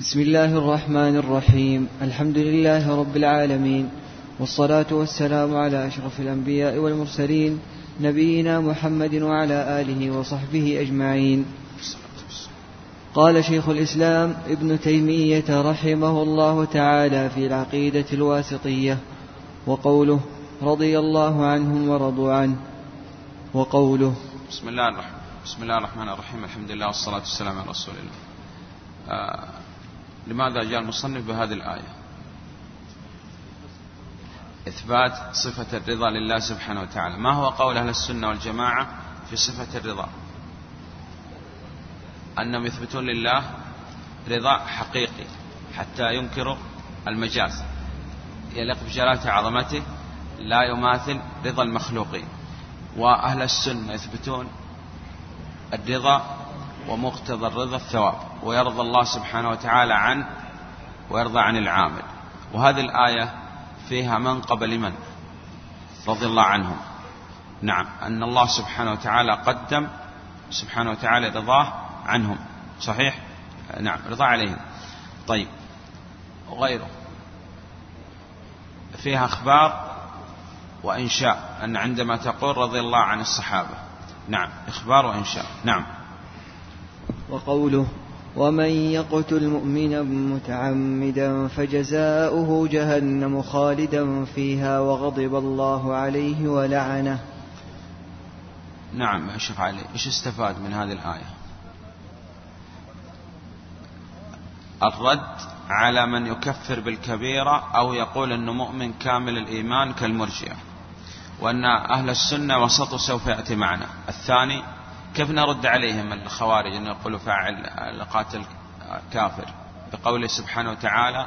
بسم الله الرحمن الرحيم. الحمد لله رب العالمين والصلاة والسلام على أشرف الأنبياء والمرسلين نبينا محمد وعلى آله وصحبه أجمعين. قال شيخ الإسلام ابن تيمية رحمه الله تعالى في العقيدة الواسطية وقوله رضي الله عنهم ورضوا عنه. وقوله بسم الله الرحمن الرحيم. الحمد لله والصلاة والسلام على رسول الله. آه لماذا جاء المصنف بهذه الآية؟ إثبات صفة الرضا لله سبحانه وتعالى. ما هو قول أهل السنة والجماعة في صفة الرضا؟ أنهم يثبتون لله رضا حقيقي حتى ينكروا المجاز. يليق بجلالة عظمته لا يماثل رضا المخلوقين. وأهل السنة يثبتون الرضا ومقتضى الرضا الثواب ويرضى الله سبحانه وتعالى عن ويرضى عن العامل. وهذه الآية فيها منقب لمن رضي الله عنهم. نعم أن الله سبحانه وتعالى قدم سبحانه وتعالى رضاه عنهم. صحيح؟ نعم رضا عليهم. طيب وغيره. فيها أخبار وإنشاء أن عندما تقول رضي الله عن الصحابة. نعم إخبار وإنشاء. نعم. وقوله ومن يقتل مؤمنا متعمدا فجزاؤه جهنم خالدا فيها وغضب الله عليه ولعنه. نعم أشرف علي إيش استفاد من هذه الآية؟ الرد على من يكفر بالكبيرة أو يقول أنه مؤمن كامل الإيمان كالمرجئة وأن أهل السنة وسط سوف يأتي معنا. الثاني كيف نرد عليهم الخوارج أن يقولوا فاعل قاتل كافر بقوله سبحانه وتعالى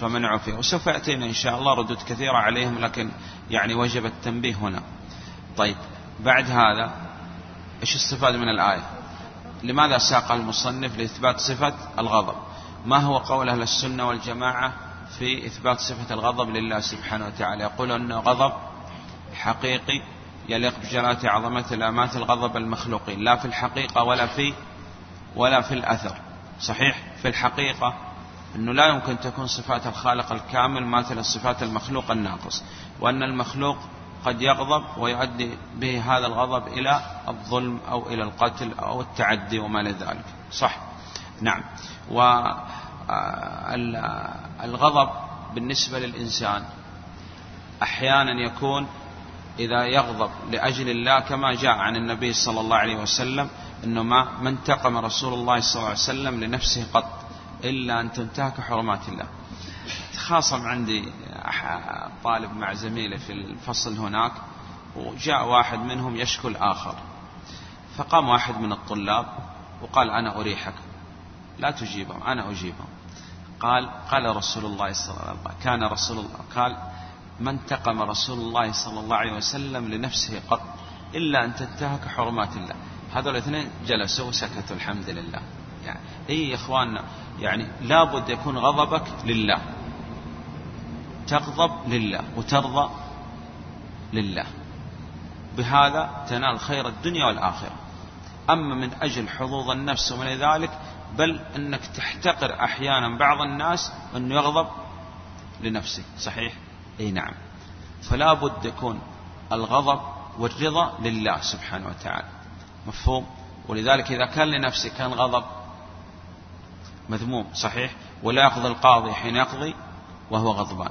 فمن عفي؟ وسوف يأتينا إن شاء الله ردود كثيرة عليهم لكن يعني وجب التنبيه هنا. طيب بعد هذا إيش استفاد من الآية؟ لماذا ساق المصنف لإثبات صفة الغضب؟ ما هو قول أهل السنة والجماعة في إثبات صفة الغضب لله سبحانه وتعالى؟ يقول أنه غضب حقيقي يليق بجلالة عظمته لا ماثل غضب المخلوقين لا في الحقيقة ولا في ولا في الأثر. صحيح؟ في الحقيقة أنه لا يمكن تكون صفات الخالق الكامل ماثل صفات المخلوق الناقص وأن المخلوق قد يغضب ويؤدي به هذا الغضب إلى الظلم أو إلى القتل أو التعدي وما لذلك صح؟ نعم. والغضب بالنسبة للإنسان أحيانا يكون إذا يغضب لأجل الله كما جاء عن النبي صلى الله عليه وسلم أنه ما, ما انتقم رسول الله صلى الله عليه وسلم لنفسه قط إلا أن تنتهك حرمات الله. خاصم عندي طالب مع زميله في الفصل هناك وجاء واحد منهم يشكو الآخر. فقام واحد من الطلاب وقال أنا أريحك. لا تجيبهم أنا أجيبهم. قال قال رسول الله صلى الله عليه وسلم كان رسول الله قال ما انتقم رسول الله صلى الله عليه وسلم لنفسه قط إلا أن تنتهك حرمات الله. هذول الاثنين جلسوا وسكتوا الحمد لله. يعني أي يا اخواننا يعني لابد يكون غضبك لله. تغضب لله وترضى لله. بهذا تنال خير الدنيا والآخرة. أما من أجل حظوظ النفس ومن ذلك بل أنك تحتقر أحيانا بعض الناس أنه يغضب لنفسه. صحيح؟ إي نعم. فلا بد يكون الغضب والرضا لله سبحانه وتعالى. مفهوم؟ ولذلك إذا كان لنفسه كان غضب مذموم صحيح؟ ولا يقضي القاضي حين يقضي وهو غضبان.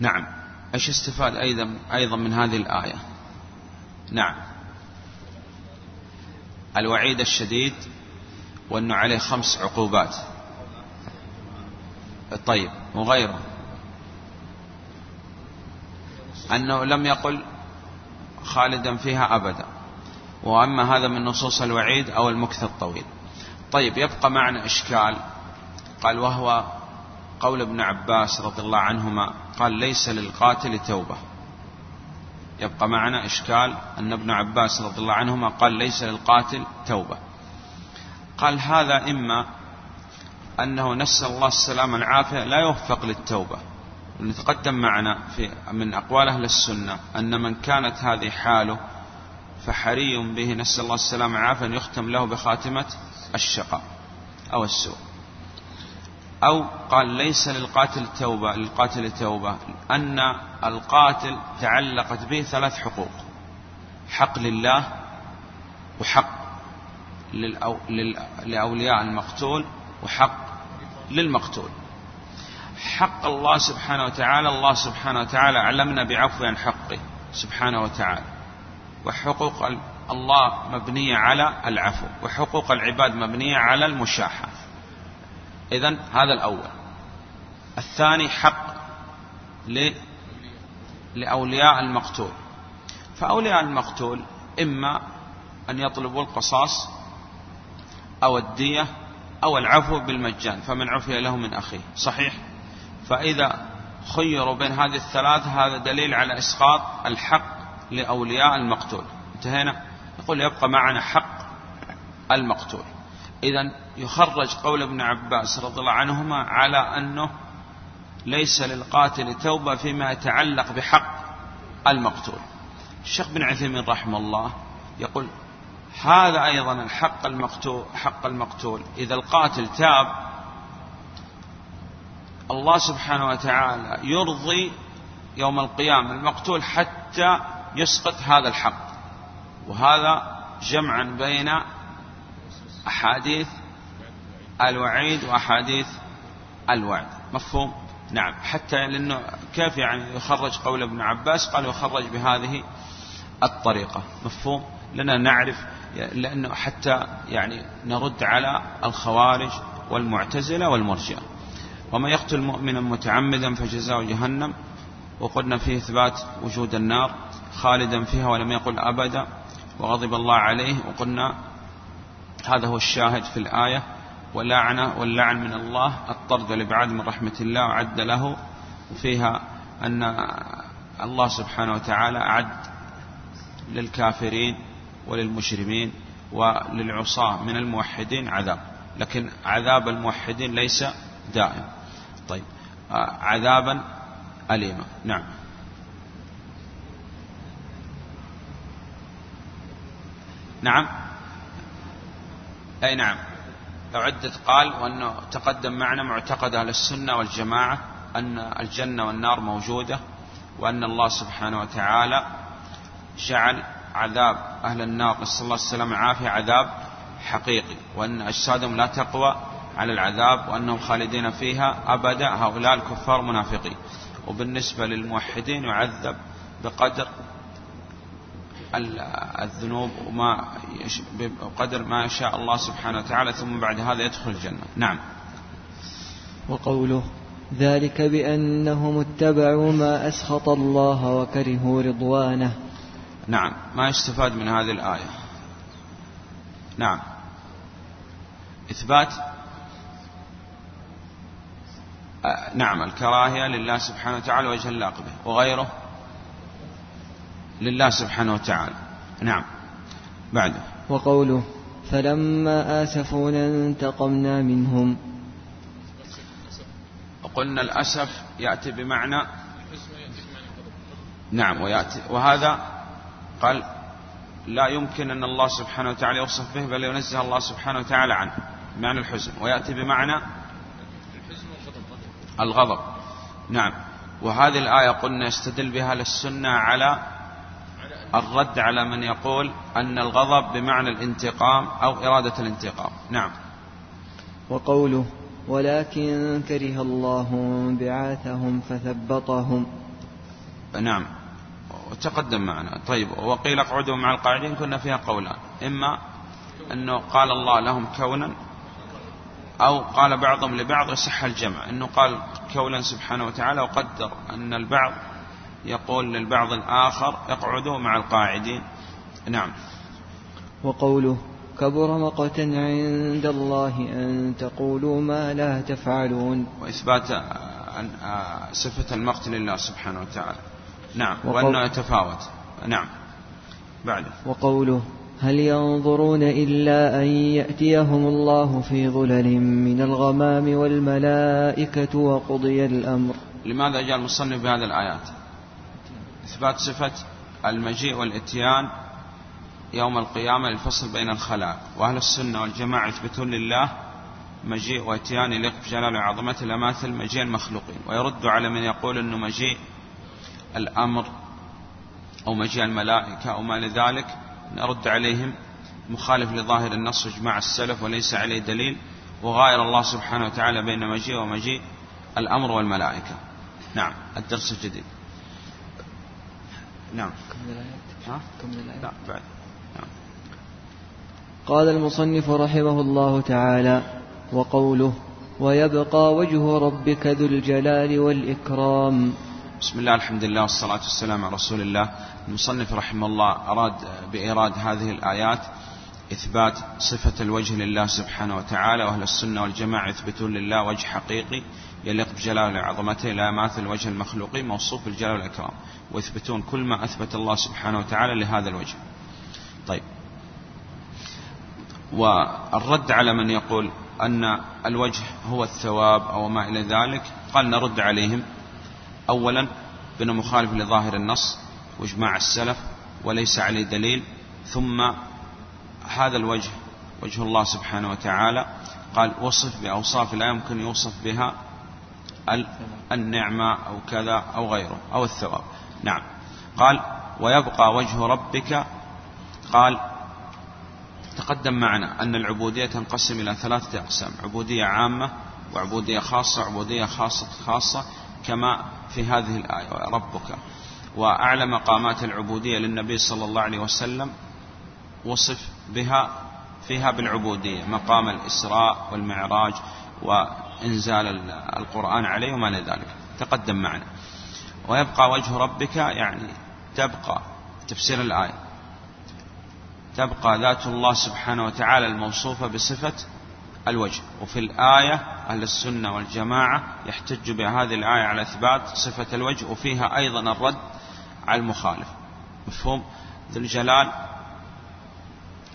نعم. إيش استفاد أيضا أيضا من هذه الآية؟ نعم. الوعيد الشديد وأنه عليه خمس عقوبات. طيب وغيره أنه لم يقل خالدا فيها أبدا. وأما هذا من نصوص الوعيد أو المكث الطويل. طيب يبقى معنا إشكال. قال وهو قول ابن عباس رضي الله عنهما قال ليس للقاتل توبة. يبقى معنا إشكال أن ابن عباس رضي الله عنهما قال ليس للقاتل توبة. قال هذا إما أنه نسأل الله السلامة والعافية لا يوفق للتوبة. ونتقدم معنا في من أقوال أهل السنة أن من كانت هذه حاله فحري به نسأل الله السلامة والعافية أن يختم له بخاتمة الشقاء أو السوء. أو قال ليس للقاتل توبة للقاتل توبة أن القاتل تعلقت به ثلاث حقوق حق لله وحق لأولياء المقتول وحق للمقتول. حق الله سبحانه وتعالى الله سبحانه وتعالى أعلمنا بعفو عن حقه سبحانه وتعالى. وحقوق الله مبنية على العفو وحقوق العباد مبنية على المشاحة. إذا هذا الأول. الثاني حق لأولياء المقتول. فأولياء المقتول إما أن يطلبوا القصاص أو الدية أو العفو بالمجان فمن عفي له من أخيه. صحيح؟ فإذا خيروا بين هذه الثلاثة هذا دليل على إسقاط الحق لأولياء المقتول. انتهينا؟ يقول يبقى معنا حق المقتول. إذا يخرج قول ابن عباس رضي الله عنهما على أنه ليس للقاتل توبة فيما يتعلق بحق المقتول. الشيخ بن عثيمين رحمه الله يقول هذا أيضا الحق المقتول حق المقتول. إذا القاتل تاب الله سبحانه وتعالى يرضي يوم القيامة المقتول حتى يسقط هذا الحق. وهذا جمعا بين أحاديث الوعيد وأحاديث الوعد. مفهوم؟ نعم. حتى لأنه كيف يعني يخرج قول ابن عباس؟ قال يخرج بهذه الطريقة. مفهوم؟ لنا نعرف لأنه حتى يعني نرد على الخوارج والمعتزلة والمرجئة. ومن يقتل مؤمنا متعمدا فجزاء جهنم وقلنا فيه إثبات وجود النار خالدا فيها ولم يقل أبدا وغضب الله عليه وقلنا هذا هو الشاهد في الآية ولعنة واللعن من الله الطرد والإبعاد من رحمة الله أعد له. وفيها أن الله سبحانه وتعالى أعد للكافرين وللمجرمين وللعصاة من الموحدين عذاب. لكن عذاب الموحدين ليس دائم. طيب. عذابا أليما. نعم. نعم. أي نعم. عدة قال وأنه تقدم معنا معتقد أهل السنة والجماعة أن الجنة والنار موجودة وأن الله سبحانه وتعالى جعل عذاب أهل النار نسأل الله السلامة والعافية عذاب حقيقي وأن أجسادهم لا تقوى على العذاب وأنهم خالدين فيها أبدا. هؤلاء الكفار منافقين. وبالنسبة للموحدين يعذب بقدر الذنوب وما بقدر ما يشاء الله سبحانه وتعالى ثم بعد هذا يدخل الجنة. نعم. وقوله ذلك بأنهم اتبعوا ما أسخط الله وكرهوا رضوانه. نعم. ما يستفاد من هذه الآية؟ نعم. إثبات نعم الكراهية لله سبحانه وتعالى وجه به وغيره لله سبحانه وتعالى. نعم. بعده. وقوله فلما آسفونا انتقمنا منهم. قلنا الأسف يأتي بمعنى نعم ويأتي وهذا قال لا يمكن أن الله سبحانه وتعالى يوصف به بل ينزه الله سبحانه وتعالى عنه معنى الحزن ويأتي بمعنى الغضب. نعم. وهذه الآية قلنا يستدل بها للسنة على الرد على من يقول أن الغضب بمعنى الانتقام أو إرادة الانتقام. نعم. وقوله ولكن كره الله بعاثهم فثبطهم. نعم. وتقدم معنا. طيب. وقيل اقعدوا مع القاعدين. كنا فيها قولان. إما أنه قال الله لهم كونا أو قال بعضهم لبعض يصح الجمع. أنه قال كونا سبحانه وتعالى وقدر أن البعض يقول للبعض الآخر اقعدوا مع القاعدين. نعم. وقوله كبر مقتا عند الله أن تقولوا ما لا تفعلون. وإثبات صفة المقت لله سبحانه وتعالى. نعم. وأنه يتفاوت. نعم. بعده وقوله هل ينظرون إلا أن يأتيهم الله في ظلل من الغمام والملائكة وقضي الأمر؟ لماذا جاء المصنف بهذه الآيات؟ إثبات صفة المجيء والإتيان يوم القيامة للفصل بين الخلائق. وأهل السنة والجماعة يثبتون لله مجيء وإتيان يليق بجلال وعظمته لا مثل مجيء المخلوقين. ويرد على من يقول أنه مجيء الأمر أو مجيء الملائكة أو ما لذلك نرد عليهم مخالف لظاهر النص واجماع السلف وليس عليه دليل وغاير الله سبحانه وتعالى بين مجيء ومجيء الأمر والملائكة. نعم الدرس الجديد. نعم. كم الآيات. ها؟ كم الآيات. لا بعد. نعم. قال المصنف رحمه الله تعالى وقوله ويبقى وجه ربك ذو الجلال والإكرام. بسم الله الحمد لله والصلاة والسلام على رسول الله. المصنف رحمه الله أراد بإيراد هذه الآيات إثبات صفة الوجه لله سبحانه وتعالى وأهل السنة والجماعة يثبتون لله وجه حقيقي يليق بجلاله وعظمته لا يماثل وجه المخلوقين موصوف بالجلال والإكرام ويثبتون كل ما أثبت الله سبحانه وتعالى لهذا الوجه. طيب. والرد على من يقول أن الوجه هو الثواب أو ما إلى ذلك قال نرد عليهم. أولا بأنه مخالف لظاهر النص وإجماع السلف وليس عليه دليل ثم هذا الوجه وجه الله سبحانه وتعالى قال وصف بأوصاف لا يمكن يوصف بها النعمة أو كذا أو غيره أو الثواب. نعم. قال ويبقى وجه ربك قال تقدم معنا أن العبودية تنقسم إلى ثلاثة أقسام عبودية عامة وعبودية خاصة وعبودية خاصة خاصة كما في هذه الآية ربك. وأعلى مقامات العبودية للنبي صلى الله عليه وسلم وصف بها فيها بالعبودية مقام الإسراء والمعراج وإنزال القرآن عليه وما ذلك. تقدم معنا. ويبقى وجه ربك يعني تبقى تفسير الآية. تبقى ذات الله سبحانه وتعالى الموصوفة بصفة الوجه. وفي الآية أهل السنة والجماعة يحتج بهذه الآية على إثبات صفة الوجه وفيها أيضا الرد على المخالف. مفهوم؟ ذو الجلال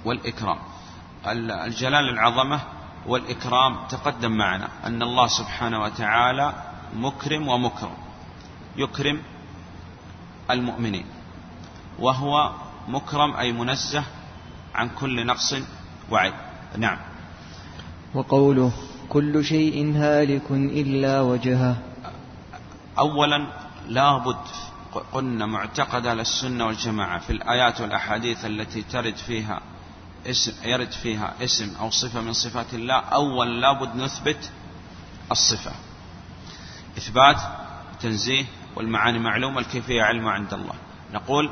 والإكرام. الجلال العظمة والإكرام تقدم معنا أن الله سبحانه وتعالى مكرم ومكرم. يكرم المؤمنين. وهو مكرم أي منزه عن كل نقص وعيب. نعم. وقوله كل شيء هالك إلا وجهه. أولا لابد قلنا معتقد على السنة والجماعة في الآيات والأحاديث التي ترد فيها اسم يرد فيها اسم أو صفة من صفات الله أول لابد نثبت الصفة. إثبات تنزيه والمعاني معلومة الكيفية علم عند الله. نقول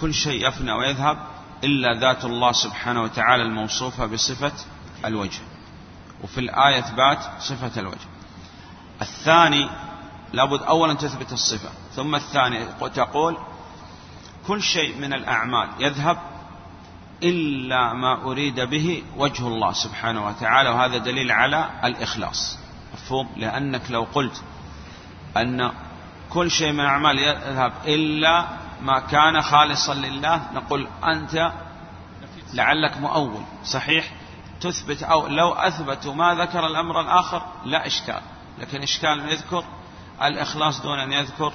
كل شيء يفنى ويذهب إلا ذات الله سبحانه وتعالى الموصوفة بصفة الوجه. وفي الآية إثبات صفة الوجه. الثاني لابد أولا تثبت الصفة. ثم الثاني تقول كل شيء من الأعمال يذهب إلا ما أريد به وجه الله سبحانه وتعالى. وهذا دليل على الإخلاص. مفهوم؟ لأنك لو قلت أن كل شيء من الأعمال يذهب إلا ما كان خالصا لله نقول أنت لعلك مؤول صحيح؟ تثبت أو لو أثبتوا ما ذكر الأمر الآخر لا إشكال لكن إشكال أن يذكر الإخلاص دون أن يذكر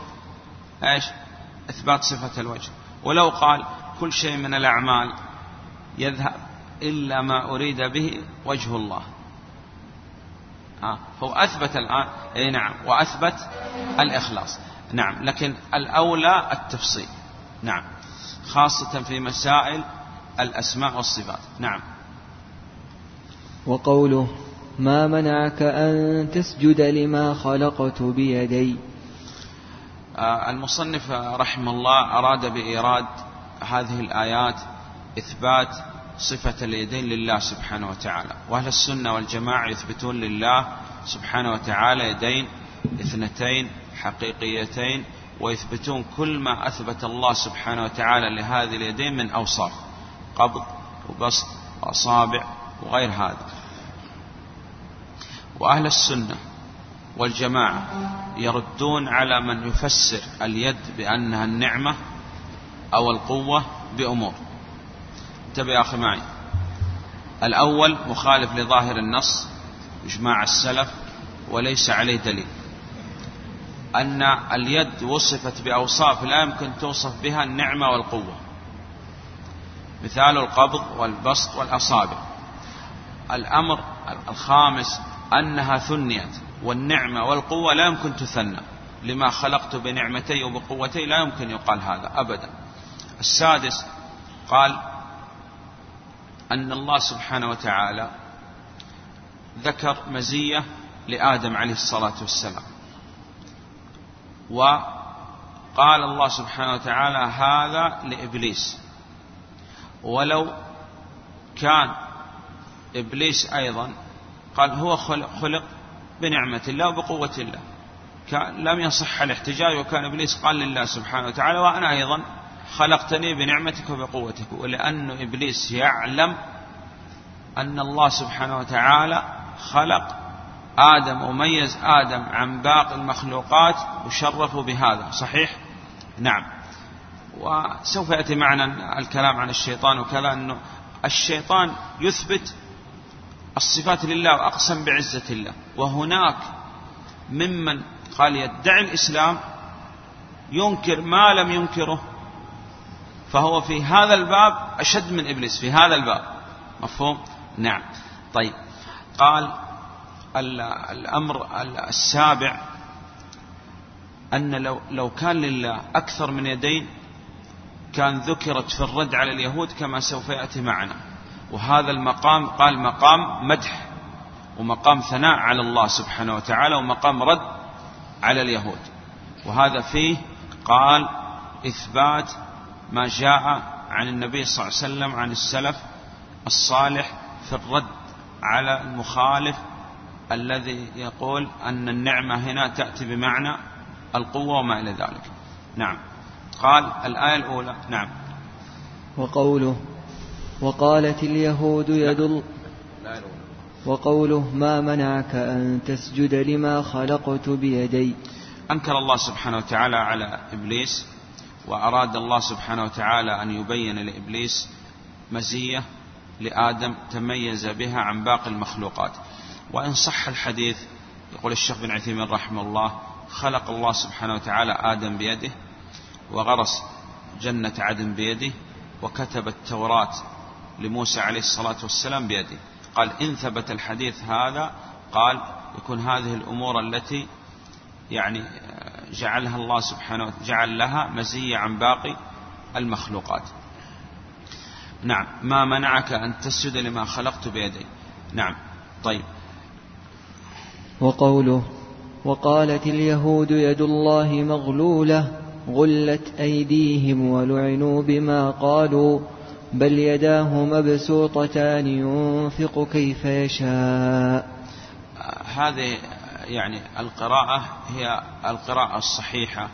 إيش؟ إثبات صفة الوجه. ولو قال كل شيء من الأعمال يذهب إلا ما أريد به وجه الله. آه فهو أثبت الآن أي نعم وأثبت الإخلاص. نعم لكن الأولى التفصيل. نعم. خاصة في مسائل الأسماء والصفات. نعم. وقوله ما منعك أن تسجد لما خلقت بيدي؟ آه المصنف رحمه الله أراد بإيراد هذه الآيات إثبات صفة اليدين لله سبحانه وتعالى. وأهل السنة والجماعة يثبتون لله سبحانه وتعالى يدين اثنتين حقيقيتين ويثبتون كل ما أثبت الله سبحانه وتعالى لهذه اليدين من أوصاف قبض وبسط وأصابع وغير هذا. وأهل السنة والجماعة يردون على من يفسر اليد بأنها النعمة أو القوة بأمور. انتبه يا أخي معي. الأول مخالف لظاهر النص إجماع السلف وليس عليه دليل. أن اليد وصفت بأوصاف لا يمكن توصف بها النعمة والقوة. مثال القبض والبسط والأصابع. الأمر الخامس أنها ثنيت والنعمة والقوة لا يمكن تثنى. لما خلقت بنعمتي وبقوتي لا يمكن يقال هذا أبدا. السادس قال أن الله سبحانه وتعالى ذكر مزية لآدم عليه الصلاة والسلام. وقال الله سبحانه وتعالى هذا لإبليس. ولو كان إبليس أيضا قال هو خلق, خلق بنعمة الله وبقوة الله. لم يصح الاحتجاج وكان إبليس قال لله سبحانه وتعالى وأنا أيضا خلقتني بنعمتك وبقوتك. ولأن إبليس يعلم أن الله سبحانه وتعالى خلق آدم وميز آدم عن باقي المخلوقات وشرفوا بهذا صحيح؟ نعم. وسوف يأتي معنا الكلام عن الشيطان وكذا أنه الشيطان يثبت الصفات لله وأقسم بعزة الله. وهناك ممن قال يدعي الإسلام ينكر ما لم ينكره فهو في هذا الباب أشد من إبليس في هذا الباب. مفهوم؟ نعم. طيب. قال الأمر السابع أن لو, لو كان لله أكثر من يدين كان ذكرت في الرد على اليهود كما سوف يأتي معنا. وهذا المقام قال مقام مدح ومقام ثناء على الله سبحانه وتعالى ومقام رد على اليهود. وهذا فيه قال إثبات ما جاء عن النبي صلى الله عليه وسلم عن السلف الصالح في الرد على المخالف الذي يقول أن النعمة هنا تأتي بمعنى القوة وما إلى ذلك. نعم. قال الآية الأولى. نعم. وقوله وقالت اليهود يد وقوله ما منعك أن تسجد لما خلقت بيدي؟ أنكر الله سبحانه وتعالى على إبليس وأراد الله سبحانه وتعالى أن يبين لإبليس مزية لآدم تميز بها عن باقي المخلوقات. وإن صح الحديث يقول الشيخ بن عثيمين رحمه الله خلق الله سبحانه وتعالى آدم بيده وغرس جنة عدن بيده وكتب التوراة لموسى عليه الصلاة والسلام بيده. قال إن ثبت الحديث هذا قال يكون هذه الأمور التي يعني جعلها الله سبحانه جعل لها مزية عن باقي المخلوقات. نعم. ما منعك أن تسجد لما خلقت بيدي؟ نعم. طيب. وقوله وقالت اليهود يد الله مغلولة غلت أيديهم ولعنوا بما قالوا بل يداه مبسوطتان ينفق كيف يشاء. هذه يعني القراءة هي القراءة الصحيحة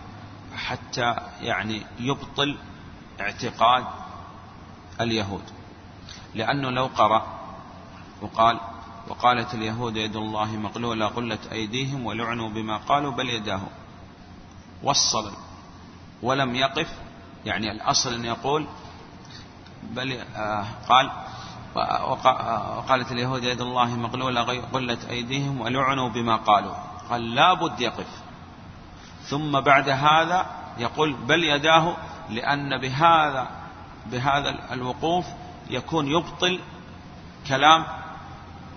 حتى يعني يبطل اعتقاد اليهود. لأنه لو قرأ وقال وقالت اليهود يد الله مغلولة غلت أيديهم ولعنوا بما قالوا بل يداه. وصل ولم يقف يعني الأصل أن يقول بل آه قال وقالت اليهود يد الله مغلولة غلت أيديهم ولعنوا بما قالوا. قال لا بد يقف. ثم بعد هذا يقول بل يداه لأن بهذا بهذا الوقوف يكون يبطل كلام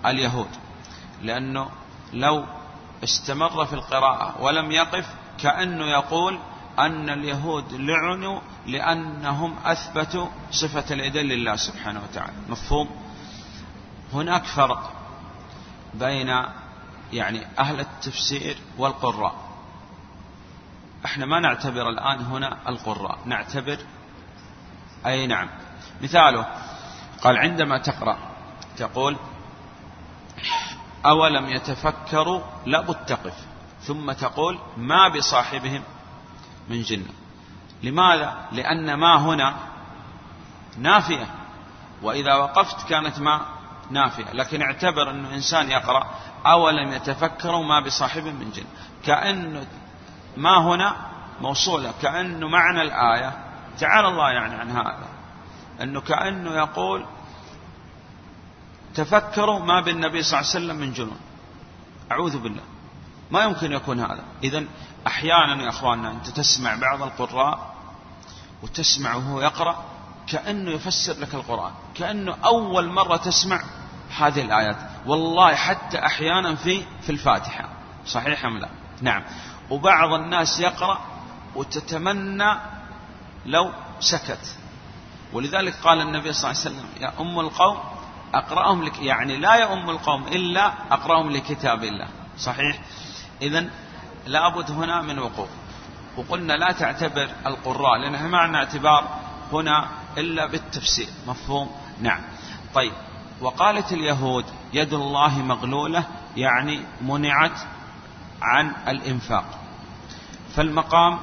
اليهود لأنه لو استمر في القراءة ولم يقف كأنه يقول أن اليهود لعنوا لأنهم أثبتوا صفة اليدين لله سبحانه وتعالى. مفهوم؟ هناك فرق بين يعني أهل التفسير والقراء. إحنا ما نعتبر الآن هنا القراء نعتبر أي نعم. مثاله قال عندما تقرأ تقول أولم يتفكروا لابد تقف ثم تقول ما بصاحبهم من جنة لماذا؟ لأن ما هنا نافية. وإذا وقفت كانت ما نافية. لكن اعتبر أنه إنسان يقرأ أولم يتفكروا ما بصاحب من جن. كأنه ما هنا موصولة. كأنه معنى الآية تعالى الله يعني عن هذا أنه كأنه يقول تفكروا ما بالنبي صلى الله عليه وسلم من جنون. أعوذ بالله. ما يمكن يكون هذا. إذا أحيانا يا أخواننا أنت تسمع بعض القراء وتسمع وهو يقرأ كأنه يفسر لك القرآن. كأنه أول مرة تسمع هذه الآيات. والله حتى أحيانا في في الفاتحة. صحيح أم لا؟ نعم. وبعض الناس يقرأ وتتمنى لو سكت. ولذلك قال النبي صلى الله عليه وسلم يا أم القوم أقرأهم لك يعني لا يا أم القوم إلا أقرأهم لكتاب الله. صحيح؟ إذا لابد هنا من وقوف. وقلنا لا تعتبر القراء لأنها معنى اعتبار هنا إلا بالتفسير. مفهوم؟ نعم. طيب. وقالت اليهود يد الله مغلولة يعني منعت عن الإنفاق. فالمقام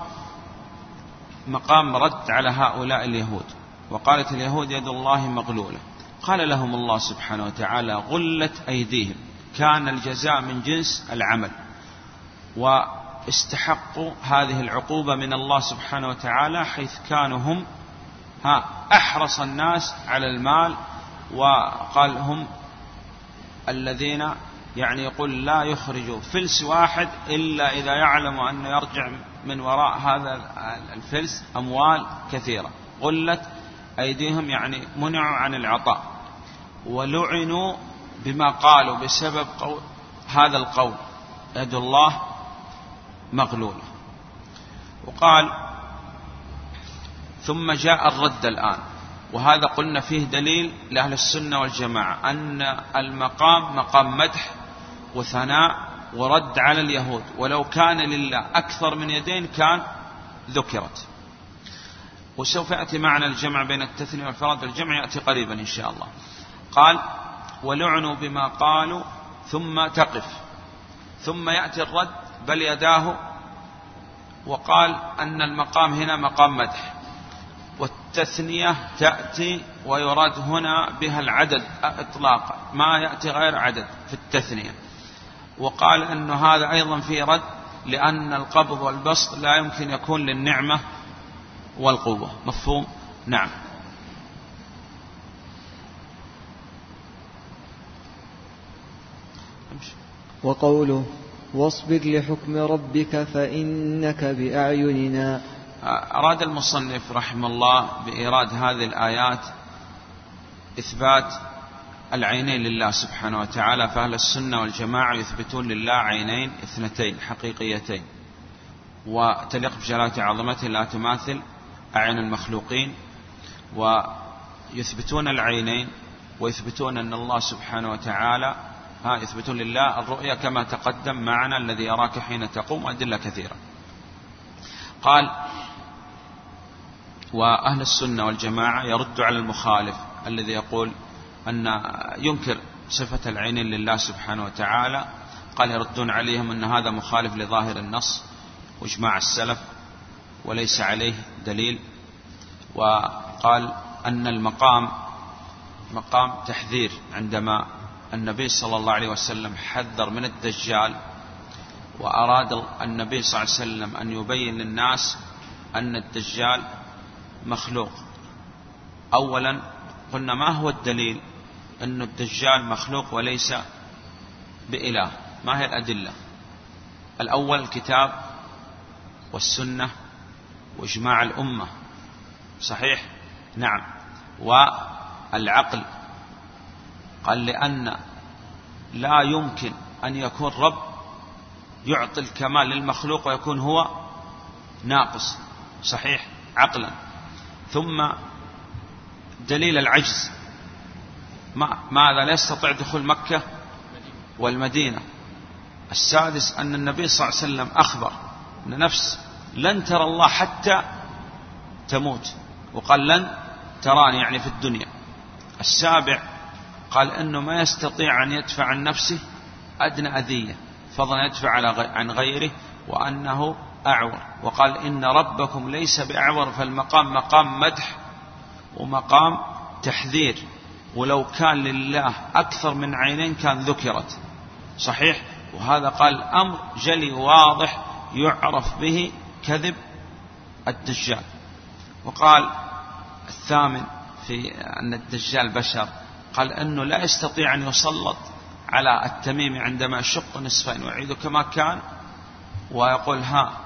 مقام رد على هؤلاء اليهود. وقالت اليهود يد الله مغلولة. قال لهم الله سبحانه وتعالى غلت أيديهم. كان الجزاء من جنس العمل. واستحقوا هذه العقوبة من الله سبحانه وتعالى حيث كانوا هم ها أحرص الناس على المال. وقال هم الذين يعني يقول لا يخرج فلس واحد إلا إذا يعلم أنه يرجع من وراء هذا الفلس أموال كثيرة. غلت أيديهم يعني منعوا عن العطاء. ولعنوا بما قالوا بسبب قول هذا القول. يد الله مغلولة. وقال ثم جاء الرد الآن. وهذا قلنا فيه دليل لأهل السنة والجماعة أن المقام مقام مدح وثناء ورد على اليهود. ولو كان لله أكثر من يدين كان ذكرت. وسوف يأتي معنا الجمع بين التثنية والفراد الجمع يأتي قريبا إن شاء الله. قال ولعنوا بما قالوا ثم تقف. ثم يأتي الرد بل يداه وقال أن المقام هنا مقام مدح. والتثنية تأتي ويراد هنا بها العدد إطلاقا ما يأتي غير عدد في التثنية. وقال أن هذا أيضا في رد لأن القبض والبسط لا يمكن يكون للنعمة والقوة. مفهوم؟ نعم. وقوله واصبر لحكم ربك فإنك بأعيننا. أراد المصنف رحمه الله بإيراد هذه الآيات إثبات العينين لله سبحانه وتعالى فأهل السنة والجماعة يثبتون لله عينين اثنتين حقيقيتين. وتليق بجلالة عظمته لا تماثل أعين المخلوقين ويثبتون العينين ويثبتون أن الله سبحانه وتعالى ها يثبتون لله الرؤيا كما تقدم معنا الذي يراك حين تقوم أدلة كثيرة قال وأهل السنة والجماعة يرد على المخالف الذي يقول أن ينكر صفة العينين لله سبحانه وتعالى. قال يردون عليهم أن هذا مخالف لظاهر النص وإجماع السلف وليس عليه دليل. وقال أن المقام مقام تحذير عندما النبي صلى الله عليه وسلم حذر من الدجال وأراد النبي صلى الله عليه وسلم أن يبين للناس أن الدجال مخلوق. أولا قلنا ما هو الدليل أن الدجال مخلوق وليس بإله؟ ما هي الأدلة؟ الأول الكتاب والسنة وإجماع الأمة. صحيح؟ نعم. والعقل. قال لأن لا يمكن أن يكون رب يعطي الكمال للمخلوق ويكون هو ناقص صحيح عقلا. ثم دليل العجز. ما ماذا؟ لا يستطيع دخول مكة والمدينة. السادس أن النبي صلى الله عليه وسلم أخبر أن نفس لن ترى الله حتى تموت وقال لن تراني يعني في الدنيا. السابع قال أنه ما يستطيع أن يدفع عن نفسه أدنى أذية فضلا يدفع عن غيره وأنه أعور. وقال إن ربكم ليس بأعور فالمقام مقام مدح ومقام تحذير. ولو كان لله أكثر من عينين كان ذكرت. صحيح؟ وهذا قال أمر جلي واضح يعرف به كذب الدجال. وقال الثامن في أن الدجال بشر. قال أنه لا يستطيع أن يسلط على التميم عندما يشق نصفين ويعيده كما كان ويقول ها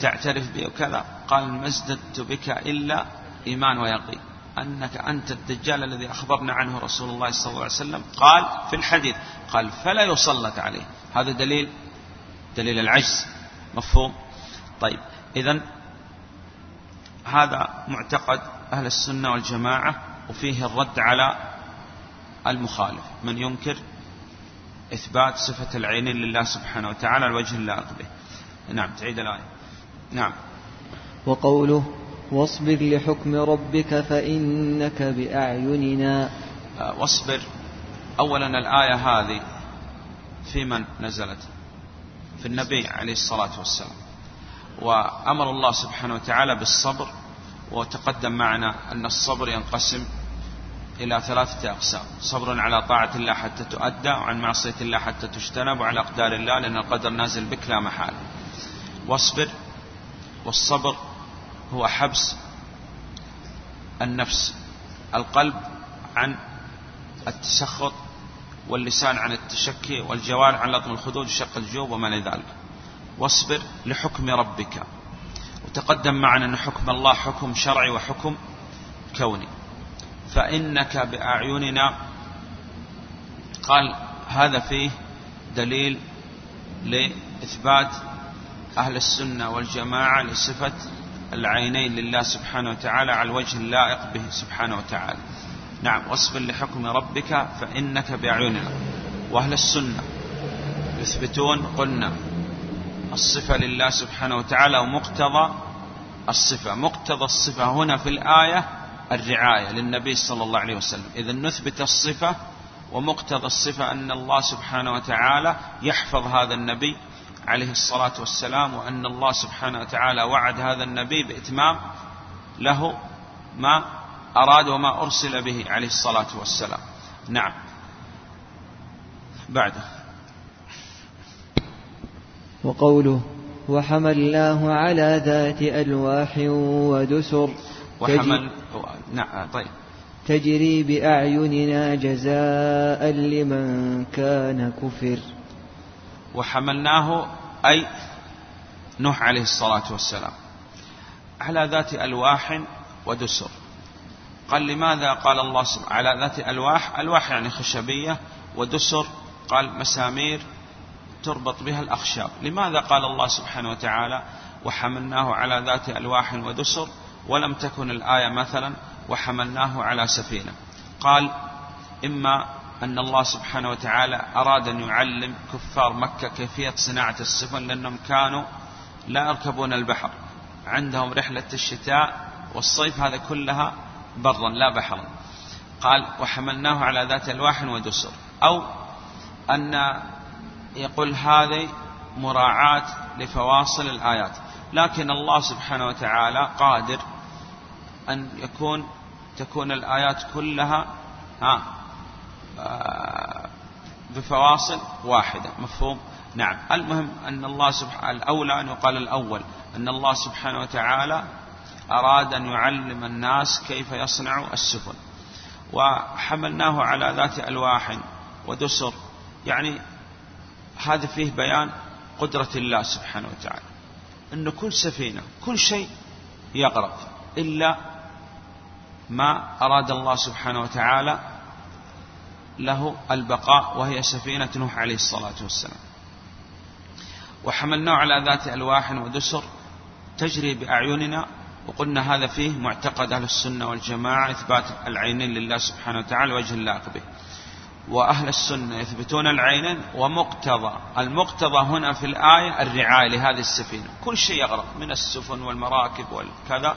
تعترف بي وكذا. قال ما ازددت بك إلا إيمان ويقين. أنك أنت الدجال الذي أخبرنا عنه رسول الله صلى الله عليه وسلم. قال في الحديث قال فلا يسلط عليه. هذا دليل دليل العجز. مفهوم؟ طيب إذا هذا معتقد أهل السنة والجماعة وفيه الرد على المخالف. من ينكر إثبات صفة العينين لله سبحانه وتعالى الوجه اللائق به نعم تعيد الآية. نعم. وقوله واصبر لحكم ربك فإنك بأعيننا. آه، واصبر. أولا الآية هذه في من نزلت؟ في النبي عليه الصلاة والسلام. وأمر الله سبحانه وتعالى بالصبر وتقدم معنا أن الصبر ينقسم إلى ثلاثة أقسام. صبر على طاعة الله حتى تؤدى وعن معصية الله حتى تجتنب وعلى أقدار الله لأن القدر نازل بك لا محالة. واصبر والصبر هو حبس النفس القلب عن التسخط واللسان عن التشكي والجوارح عن لطم الخدود وشق الجوب وما لذلك واصبر لحكم ربك. وتقدم معنا أن حكم الله حكم شرعي وحكم كوني. فإنك بأعيننا. قال هذا فيه دليل لإثبات أهل السنة والجماعة لصفة العينين لله سبحانه وتعالى على الوجه اللائق به سبحانه وتعالى. نعم واصبر لحكم ربك فإنك بأعيننا. وأهل السنة يثبتون قلنا الصفة لله سبحانه وتعالى ومقتضى الصفة. مقتضى الصفة هنا في الآية الرعاية للنبي صلى الله عليه وسلم. إذا نثبت الصفة ومقتضى الصفة أن الله سبحانه وتعالى يحفظ هذا النبي عليه الصلاة والسلام وأن الله سبحانه وتعالى وعد هذا النبي بإتمام له ما أراد وما أرسل به عليه الصلاة والسلام. نعم. بعده وقوله وحملناه على ذات ألواح ودسر وحمل نعم طيب. تجري بأعيننا جزاء لمن كان كفر. وحملناه أي نوح عليه الصلاة والسلام. على ذات ألواح ودسر. قال لماذا قال الله سبحانه على ذات ألواح؟ ألواح يعني خشبية ودسر قال مسامير تربط بها الأخشاب. لماذا قال الله سبحانه وتعالى وحملناه على ذات ألواح ودسر؟ ولم تكن الآية مثلا وحملناه على سفينة. قال إما أن الله سبحانه وتعالى أراد أن يعلم كفار مكة كيفية صناعة السفن لأنهم كانوا لا يركبون البحر. عندهم رحلة الشتاء والصيف هذا كلها برا لا بحرا قال وحملناه على ذات ألواح ودسر. أو أن يقول هذه مراعاة لفواصل الآيات. لكن الله سبحانه وتعالى قادر أن يكون تكون الآيات كلها ها آه، بفواصل واحدة. مفهوم؟ نعم. المهم أن الله سبحانه الأولى أن يقال الأول أن الله سبحانه وتعالى أراد أن يعلم الناس كيف يصنع السفن. وحملناه على ذات ألواح ودسر. يعني هذا فيه بيان قدرة الله سبحانه وتعالى. أن كل سفينة كل شيء يغرق إلا ما أراد الله سبحانه وتعالى له البقاء وهي سفينة نوح عليه الصلاة والسلام. وحملناه على ذات ألواح ودسر تجري بأعيننا وقلنا هذا فيه معتقد أهل السنة والجماعة إثبات العينين لله سبحانه وتعالى وجه اللائق به. وأهل السنة يثبتون العينين ومقتضى المقتضى هنا في الآية الرعاية لهذه السفينة. كل شيء يغرق من السفن والمراكب والكذا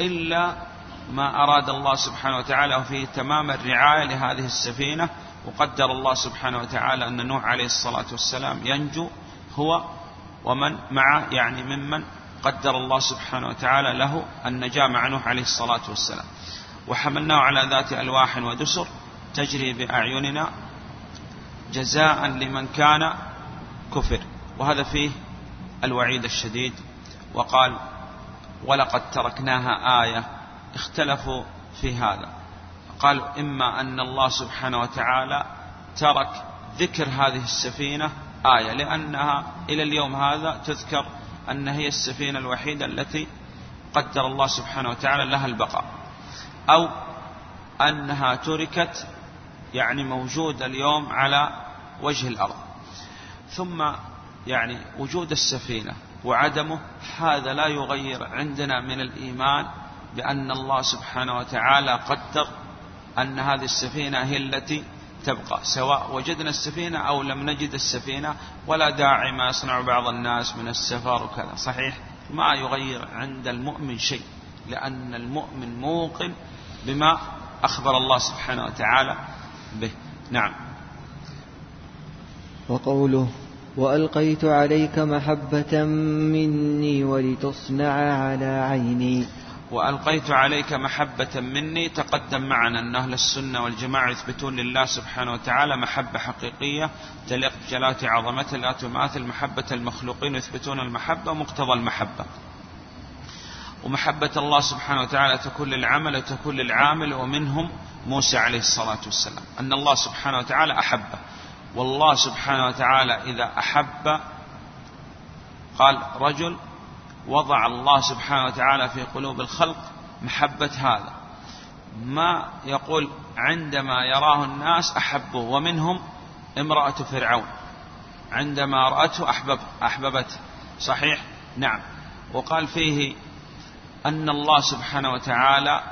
إلا ما أراد الله سبحانه وتعالى فيه تمام الرعاية لهذه السفينة وقدر الله سبحانه وتعالى أن نوح عليه الصلاة والسلام ينجو هو ومن معه يعني ممن قدر الله سبحانه وتعالى له النجاة مع نوح عليه الصلاة والسلام. وحملناه على ذات ألواح ودسر تجري بأعيننا جزاء لمن كان كفر. وهذا فيه الوعيد الشديد وقال ولقد تركناها آية اختلفوا في هذا. قالوا إما أن الله سبحانه وتعالى ترك ذكر هذه السفينة آية لأنها إلى اليوم هذا تذكر أن هي السفينة الوحيدة التي قدر الله سبحانه وتعالى لها البقاء. أو أنها تركت يعني موجودة اليوم على وجه الأرض. ثم يعني وجود السفينة وعدمه هذا لا يغير عندنا من الإيمان بأن الله سبحانه وتعالى قدر أن هذه السفينة هي التي تبقى سواء وجدنا السفينة أو لم نجد السفينة ولا داعي ما يصنع بعض الناس من السفر وكذا. صحيح؟ ما يغير عند المؤمن شيء لأن المؤمن موقن بما أخبر الله سبحانه وتعالى به. نعم. وقوله وألقيت عليك محبة مني ولتصنع على عيني. وألقيت عليك محبة مني تقدم معنا أن أهل السنة والجماعة يثبتون لله سبحانه وتعالى محبة حقيقية تليق بجلالة عظمته لا تماثل محبة المخلوقين يثبتون المحبة ومقتضى المحبة. ومحبة الله سبحانه وتعالى تكون للعمل وتكون للعامل ومنهم موسى عليه الصلاة والسلام. أن الله سبحانه وتعالى أحبه. والله سبحانه وتعالى إذا أحب قال رجل وضع الله سبحانه وتعالى في قلوب الخلق محبة هذا. ما يقول عندما يراه الناس أحبه ومنهم امرأة فرعون. عندما رأته أحبب أحببته. صحيح؟ نعم. وقال فيه أن الله سبحانه وتعالى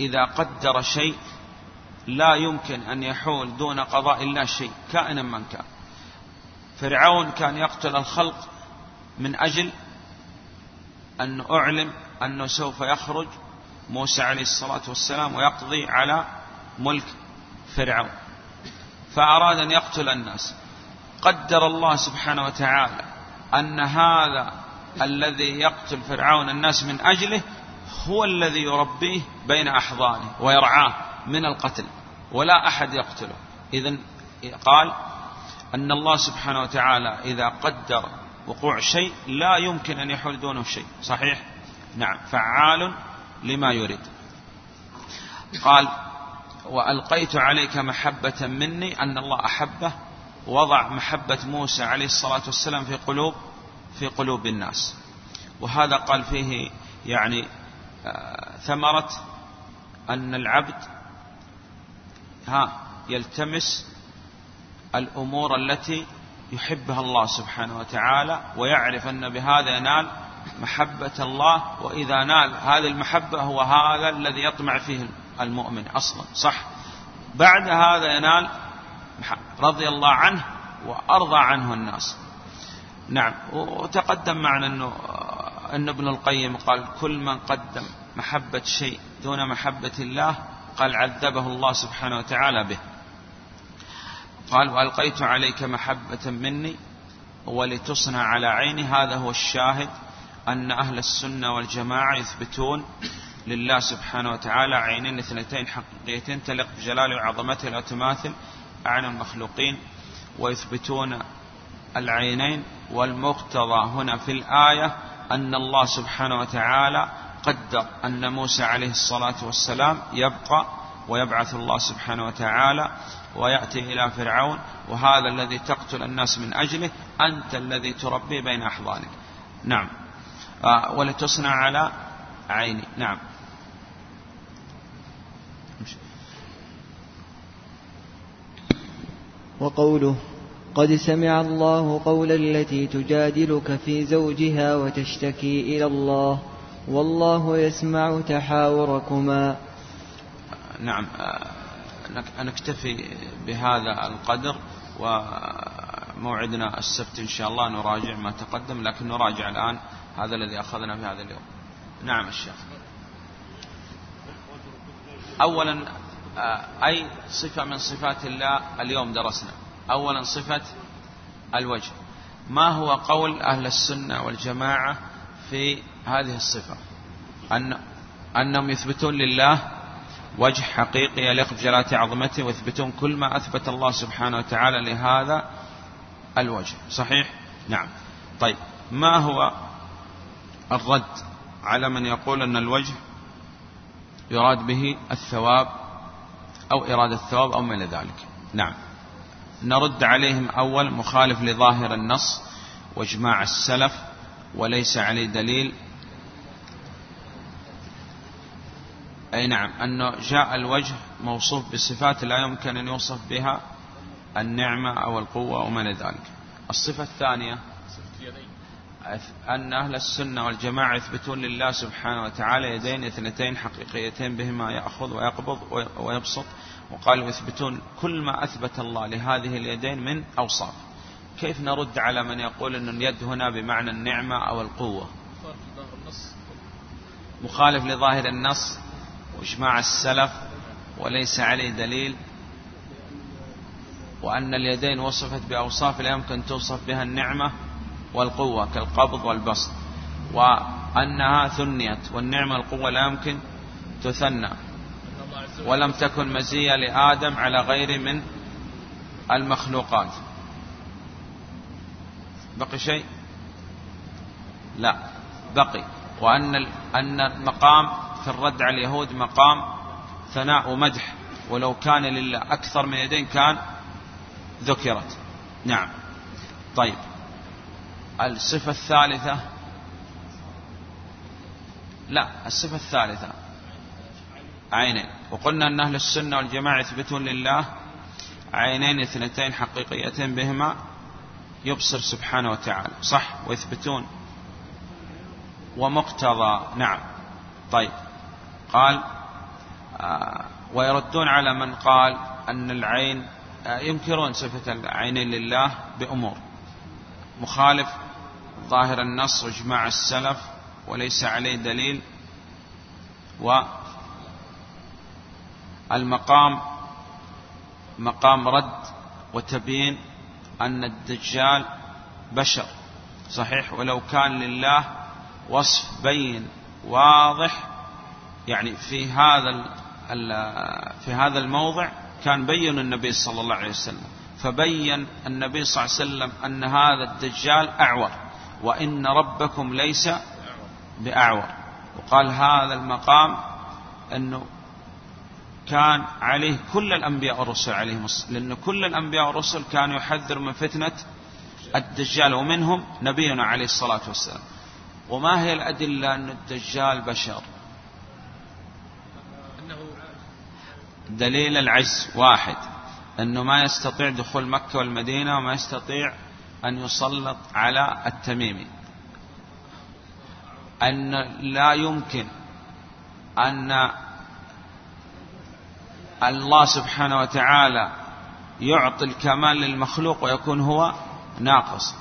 إذا قدر شيء لا يمكن أن يحول دون قضاء الله شيء كائنا من كان. فرعون كان يقتل الخلق من أجل أن أعلم أنه سوف يخرج موسى عليه الصلاة والسلام ويقضي على ملك فرعون. فأراد أن يقتل الناس. قدر الله سبحانه وتعالى أن هذا الذي يقتل فرعون الناس من أجله هو الذي يربيه بين أحضانه ويرعاه من القتل ولا أحد يقتله. إذا قال أن الله سبحانه وتعالى إذا قدر وقوع شيء لا يمكن أن يحول دونه شيء. صحيح؟ نعم. فعال لما يريد. قال وألقيت عليك محبة مني أن الله أحبه وضع محبة موسى عليه الصلاة والسلام في قلوب في قلوب الناس. وهذا قال فيه يعني آه، ثمرة أن العبد ها يلتمس الأمور التي يحبها الله سبحانه وتعالى ويعرف أن بهذا ينال محبة الله وإذا نال هذه المحبة هو هذا الذي يطمع فيه المؤمن أصلا صح؟ بعد هذا ينال رضي الله عنه وأرضى عنه الناس. نعم وتقدم معنا أنه أن ابن القيم قال كل من قدم محبة شيء دون محبة الله قال عذبه الله سبحانه وتعالى به. قال وألقيت عليك محبة مني ولتصنع على عيني. هذا هو الشاهد أن أهل السنة والجماعة يثبتون لله سبحانه وتعالى عينين اثنتين حقيقيتين تلق بجلاله وعظمته لا تماثل أعين المخلوقين ويثبتون العينين. والمقتضى هنا في الآية أن الله سبحانه وتعالى قدر أن موسى عليه الصلاة والسلام يبقى ويبعث الله سبحانه وتعالى ويأتي إلى فرعون وهذا الذي تقتل الناس من أجله أنت الذي تربي بين أحضانك. نعم. آه، ولتصنع على عيني. نعم. وقوله قد سمع الله قول التي تجادلك في زوجها وتشتكي إلى الله والله يسمع تحاوركما. نعم آه، نكتفي بهذا القدر وموعدنا السبت إن شاء الله نراجع ما تقدم لكن نراجع الآن هذا الذي أخذنا في هذا اليوم. نعم الشيخ. أولا آه، أي صفة من صفات الله اليوم درسنا؟ أولا صفة الوجه. ما هو قول أهل السنة والجماعة في هذه الصفة؟ أن أنهم يثبتون لله وجه حقيقي يليق بجلالة عظمته ويثبتون كل ما أثبت الله سبحانه وتعالى لهذا الوجه. صحيح؟ نعم. طيب ما هو الرد على من يقول أن الوجه يراد به الثواب أو إرادة الثواب أو من ذلك؟ نعم. نرد عليهم أول مخالف لظاهر النص وإجماع السلف وليس عليه دليل أي نعم أنه جاء الوجه موصوف بصفات لا يمكن أن يوصف بها النعمة أو القوة وما إلى ذلك. الصفة الثانية أن أهل السنة والجماعة يثبتون لله سبحانه وتعالى يدين اثنتين حقيقيتين بهما يأخذ ويقبض ويبسط وقالوا يثبتون كل ما أثبت الله لهذه اليدين من أوصاف. كيف نرد على من يقول أن اليد هنا بمعنى النعمة أو القوة؟ مخالف لظاهر النص. وإجماع السلف وليس عليه دليل وأن اليدين وصفت بأوصاف لا يمكن توصف بها النعمة والقوة كالقبض والبسط وأنها ثنيت والنعمة القوة لا يمكن تثنى ولم تكن مزية لآدم على غير من المخلوقات. بقي شيء؟ لا بقي. وأن أن المقام في الرد على اليهود مقام ثناء ومدح ولو كان لله أكثر من يدين كان ذكرت. نعم. طيب. الصفة الثالثة؟ لا الصفة الثالثة. عينين. وقلنا أن أهل السنة والجماعة يثبتون لله عينين اثنتين حقيقيتين بهما يبصر سبحانه وتعالى. صح؟ ويثبتون. ومقتضى. نعم. طيب. قال آه ويردون على من قال أن العين آه ينكرون صفة العينين لله بأمور. مخالف ظاهر النص وإجماع السلف وليس عليه دليل. والمقام مقام رد وتبيين أن الدجال بشر. صحيح ولو كان لله وصف بين واضح يعني في هذا في هذا الموضع كان بين النبي صلى الله عليه وسلم. فبين النبي صلى الله عليه وسلم أن هذا الدجال أعور وإن ربكم ليس بأعور. وقال هذا المقام أنه كان عليه كل الأنبياء والرسل عليهم الصلاة لأن كل الأنبياء والرسل كانوا يحذر من فتنة الدجال ومنهم نبينا عليه الصلاة والسلام. وما هي الأدلة أن الدجال بشر؟ دليل العجز واحد أنه ما يستطيع دخول مكة والمدينة وما يستطيع أن يسلط على التميمي. أن لا يمكن أن الله سبحانه وتعالى يعطي الكمال للمخلوق ويكون هو ناقص.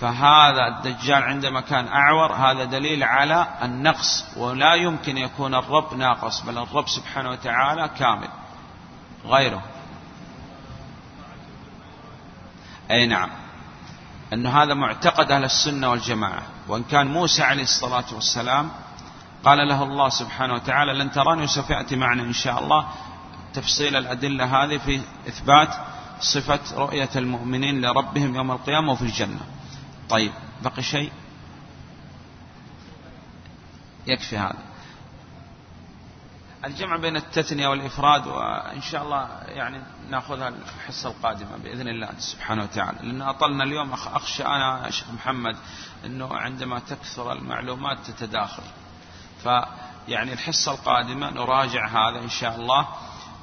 فهذا الدجال عندما كان أعور هذا دليل على النقص ولا يمكن يكون الرب ناقص بل الرب سبحانه وتعالى كامل. غيره. أي نعم. أن هذا معتقد أهل السنة والجماعة. وإن كان موسى عليه الصلاة والسلام قال له الله سبحانه وتعالى لن تراني وسوف يأتي معنا إن شاء الله. تفصيل الأدلة هذه في إثبات صفة رؤية المؤمنين لربهم يوم القيامة وفي الجنة. طيب بقي شيء؟ يكفي هذا. الجمع بين التثنية والإفراد وإن شاء الله يعني نأخذها الحصة القادمة بإذن الله سبحانه وتعالى. لأن أطلنا اليوم أخشى أنا شيخ محمد أنه عندما تكثر المعلومات تتداخل. فيعني الحصة القادمة نراجع هذا إن شاء الله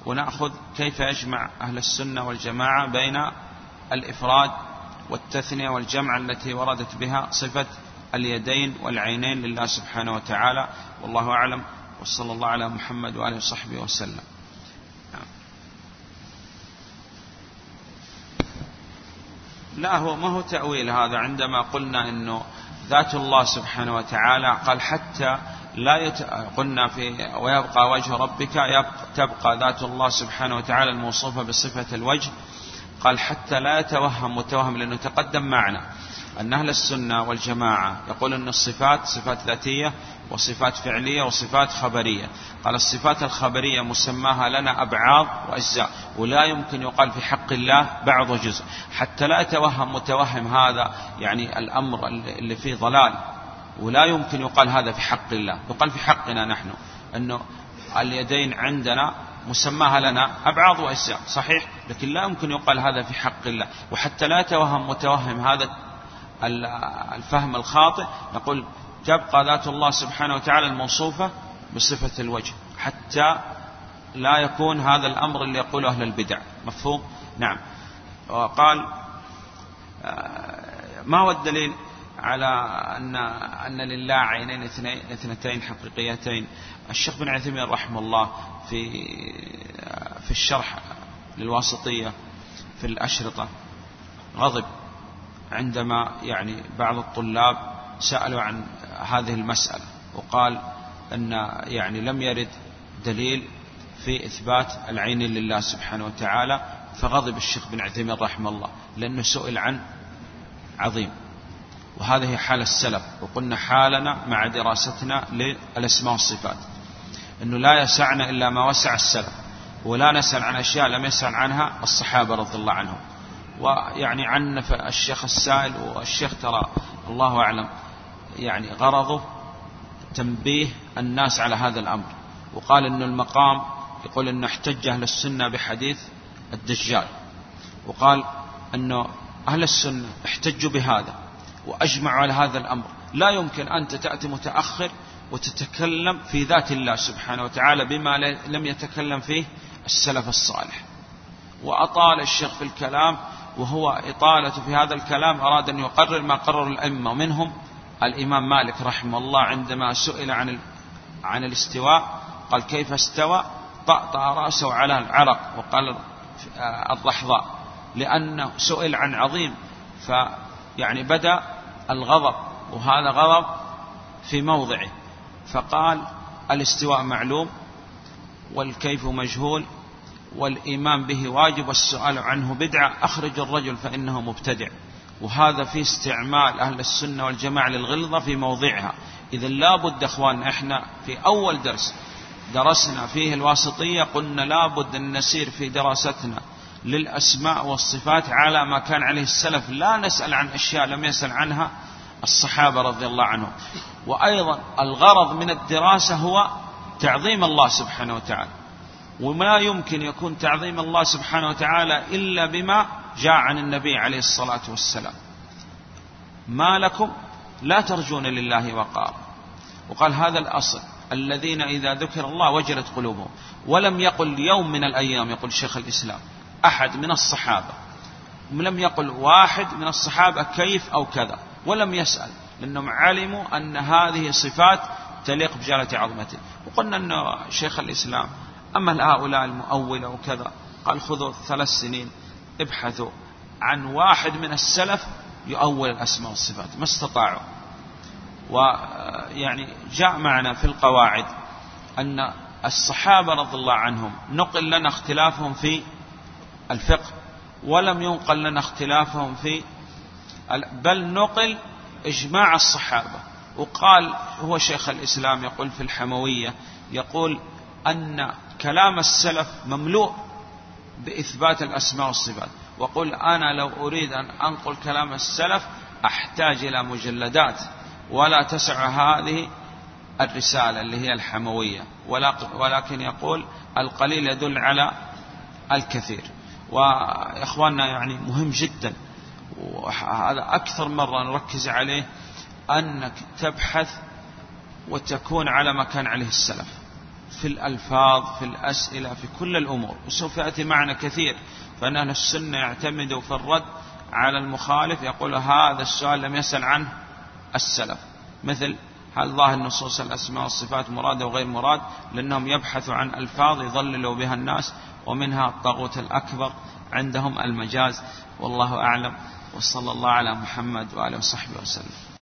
ونأخذ كيف يجمع أهل السنة والجماعة بين الإفراد والتثنية والجمع التي وردت بها صفة اليدين والعينين لله سبحانه وتعالى. والله أعلم. وصلى الله على محمد وآله وصحبه وسلم. لا هو ما هو تأويل هذا عندما قلنا أنه ذات الله سبحانه وتعالى قال حتى لا يت... قلنا في ويبقى وجه ربك يبقى تبقى ذات الله سبحانه وتعالى الموصوفة بصفة الوجه. قال حتى لا يتوهم متوهم لأنه تقدم معنا. أن أهل السنة والجماعة يقول أن الصفات صفات ذاتية وصفات فعلية وصفات خبرية. قال الصفات الخبرية مسماها لنا أبعاض وأجزاء ولا يمكن يقال في حق الله بعض وجزء حتى لا يتوهم متوهم هذا يعني الأمر اللي فيه ضلال ولا يمكن يقال هذا في حق الله. يقال في حقنا نحن أنه اليدين عندنا مسماها لنا أبعاض وأجزاء صحيح؟ لكن لا يمكن يقال هذا في حق الله. وحتى لا يتوهم متوهم هذا الفهم الخاطئ نقول تبقى ذات الله سبحانه وتعالى الموصوفة بصفة الوجه حتى لا يكون هذا الأمر اللي يقوله أهل البدع. مفهوم؟ نعم. وقال آه، ما هو الدليل على أن أن لله عينين اثنتين حقيقيتين؟ الشيخ بن عثيمين رحمه الله في في الشرح للواسطية في الأشرطة غضب. عندما يعني بعض الطلاب سألوا عن هذه المسألة وقال أن يعني لم يرد دليل في إثبات العين لله سبحانه وتعالى فغضب الشيخ بن عثيمين رحمه الله لأنه سئل عن عظيم. وهذه حال السلف وقلنا حالنا مع دراستنا للأسماء والصفات. أنه لا يسعنا إلا ما وسع السلف ولا نسأل عن أشياء لم يسأل عنها الصحابة رضي الله عنهم. ويعني عنف الشيخ السائل والشيخ ترى الله أعلم يعني غرضه تنبيه الناس على هذا الأمر. وقال أن المقام يقول أنه احتج أهل السنة بحديث الدجال. وقال أنه أهل السنة احتجوا بهذا وأجمعوا على هذا الأمر. لا يمكن أنت تأتي متأخر وتتكلم في ذات الله سبحانه وتعالى بما لم يتكلم فيه السلف الصالح. وأطال الشيخ في الكلام وهو إطالة في هذا الكلام أراد أن يقرر ما قرر الأئمة منهم الإمام مالك رحمه الله عندما سئل عن عن الاستواء قال كيف استوى؟ طأطأ رأسه على العرق وقال الضحضاء. لأنه سئل عن عظيم فيعني بدأ الغضب وهذا غضب في موضعه فقال الاستواء معلوم والكيف مجهول والإيمان به واجب والسؤال عنه بدعة أخرج الرجل فإنه مبتدع. وهذا في استعمال أهل السنة والجماعة للغلظة في موضعها. إذا لابد أخواننا إحنا في أول درس درسنا فيه الواسطية قلنا لابد أن نسير في دراستنا للأسماء والصفات على ما كان عليه السلف. لا نسأل عن أشياء لم يسأل عنها الصحابة رضي الله عنهم. وأيضا الغرض من الدراسة هو تعظيم الله سبحانه وتعالى. وما يمكن يكون تعظيم الله سبحانه وتعالى إلا بما جاء عن النبي عليه الصلاة والسلام. ما لكم؟ لا ترجون لله وقارا. وقال هذا الأصل الذين إذا ذكر الله وجلت قلوبهم. ولم يقل يوم من الأيام يقول شيخ الإسلام أحد من الصحابة. لم يقل واحد من الصحابة كيف أو كذا ولم يسأل لأنهم علموا أن هذه صفات تليق بجلالة عظمته. وقلنا أن شيخ الإسلام أما هؤلاء المؤولة وكذا قال خذوا ثلاث سنين ابحثوا عن واحد من السلف يؤول الأسماء والصفات ما استطاعوا. ويعني جاء معنا في القواعد أن الصحابة رضي الله عنهم نقل لنا اختلافهم في الفقه ولم ينقل لنا اختلافهم في بل نقل إجماع الصحابة. وقال هو شيخ الإسلام يقول في الحموية يقول أن كلام السلف مملوء بإثبات الأسماء والصفات. وقل أنا لو أريد أن أنقل كلام السلف أحتاج إلى مجلدات ولا تسع هذه الرسالة اللي هي الحموية. ولكن يقول القليل يدل على الكثير. وإخواننا يعني مهم جدا. وهذا أكثر مرة نركز عليه أنك تبحث وتكون على ما كان عليه السلف. في الألفاظ في الأسئلة في كل الأمور وسوف يأتي معنا كثير. فأن أهل السنة يعتمدوا في الرد على المخالف يقول هذا السؤال لم يسأل عنه السلف. مثل هل ظاهر نصوص الأسماء والصفات مراد وغير مراد؟ لأنهم يبحثوا عن ألفاظ يضللوا بها الناس ومنها الطاغوت الأكبر عندهم المجاز. والله أعلم. وصلى الله على محمد وآله وصحبه وسلم.